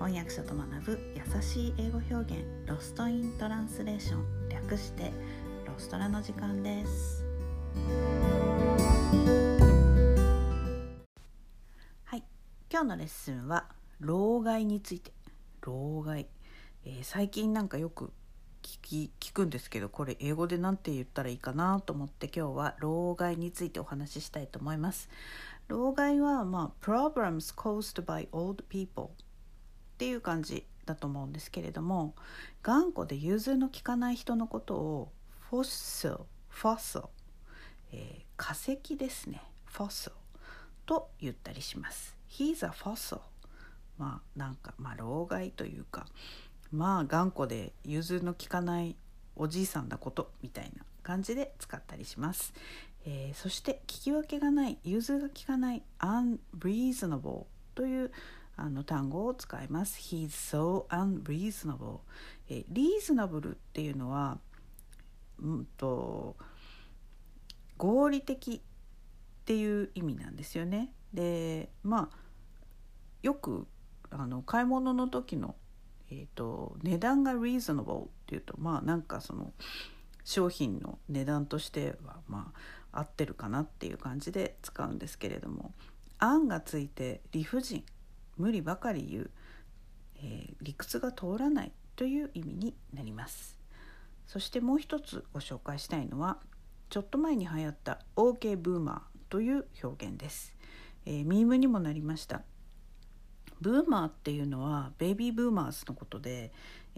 翻訳者と学ぶ優しい英語表現ロストイントランスレーション略してロストラの時間です。はい今日のレッスンは老害について。老害、えー、最近なんかよく聞き聞くんですけどこれ英語で何て言ったらいいかなと思って今日は老害についてお話ししたいと思います。老害はまあ problems caused by old people っていう感じだと思うんですけれども頑固で融通の利かない人のことをフォッシルフォッシル、えー、化石ですね。フォッシルと言ったりします。He's a fossil まあなんかまあ老害というかまあ頑固で融通の利かないおじいさんなことみたいな感じで使ったりします、えー、そして聞き分けがない融通が利かない unreasonable というあの単語を使います。He's so unreasonable、えー、reasonable っていうのは、うんと合理的っていう意味なんですよね。でまあよくあの買い物の時のえーと、値段が reasonable っていうとまあなんかその商品の値段としてはまあ合ってるかなっていう感じで使うんですけれども「案がついて理不尽無理ばかり言う、えー、理屈が通らない」という意味になります。そしてもう一つご紹介したいのはちょっと前に流行った OK ブーマーという表現です。えー、ミームにもなりましたブーマーっていうのはベイビーブーマーズのことで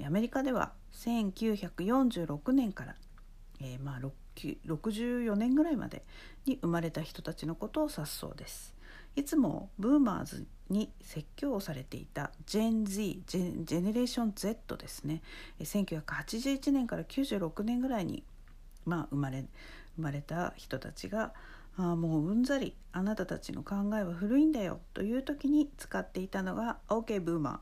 アメリカでは1946年から、えー、まあ64年ぐらいまでに生まれた人たちのことを指すそうです。いつもブーマーズに説教をされていたジェン Z ジジェネレーション Z ですね1981年から96年ぐらいに、まあ、生まれ生まれた人たちがあもううんざりあなたたちの考えは古いんだよという時に使っていたのが OK ブーマー。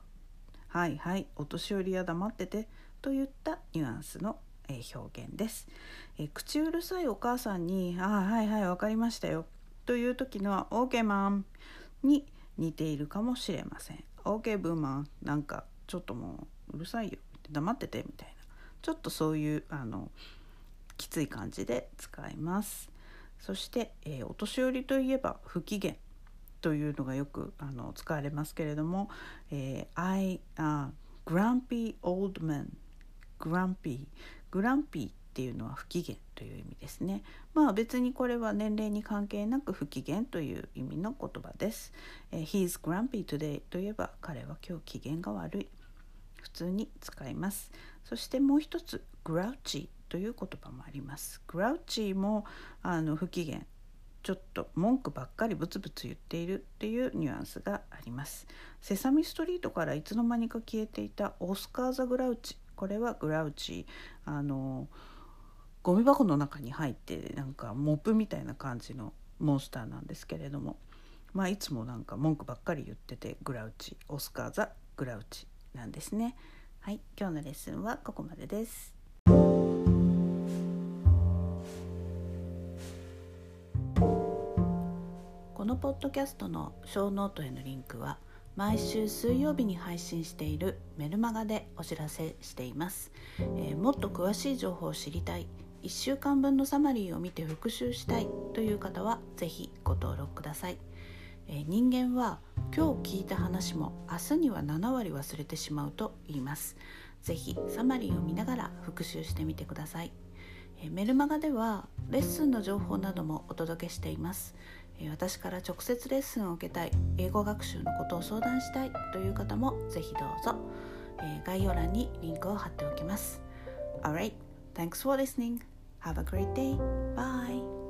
はいはいお年寄りは黙っててといったニュアンスの表現です、え口うるさいお母さんに「ああはいはい分かりましたよ」という時のは OK マンに似ているかもしれません。OK ブーマンなんかちょっともううるさいよ。黙っててみたいな。ちょっとそういうあのきつい感じで使います。そして、えー、お年寄りといえば不機嫌というのがよくあの使われますけれども「えー、I、uh, grumpy old man」grumpy grumpy っていうのは不機嫌という意味ですね。まあ別にこれは年齢に関係なく不機嫌という意味の言葉です。えー、He's grumpy today といえば彼は今日機嫌が悪い。普通に使います。そしてもう一つ grouchy という言葉もあります。グラウチーもあの不機嫌ちょっと文句ばっかりブツブツ言っているっていうニュアンスがあります。セサミストリートからいつの間にか消えていたオスカー・ザ・グラウチこれはグラウチあのーゴミ箱の中に入ってなんかモップみたいな感じのモンスターなんですけれどもまあいつもなんか文句ばっかり言っててグラウチオスカー・ザ・グラウチなんですね。はい今日のレッスンはここまでです。このポッドキャストのショーノートへのリンクは毎週水曜日に配信しているメルマガでお知らせしています、えー、もっと詳しい情報を知りたい1週間分のサマリーを見て復習したいという方は是非ご登録ください、えー、人間は今日聞いた話も明日には7割忘れてしまうと言います。是非サマリーを見ながら復習してみてください。メルマガではレッスンの情報などもお届けしています。私から直接レッスンを受けたい英語学習のことを相談したいという方もぜひどうぞ、え概要欄にリンクを貼っておきます。Alright, thanks for listening. Have a great day. Bye.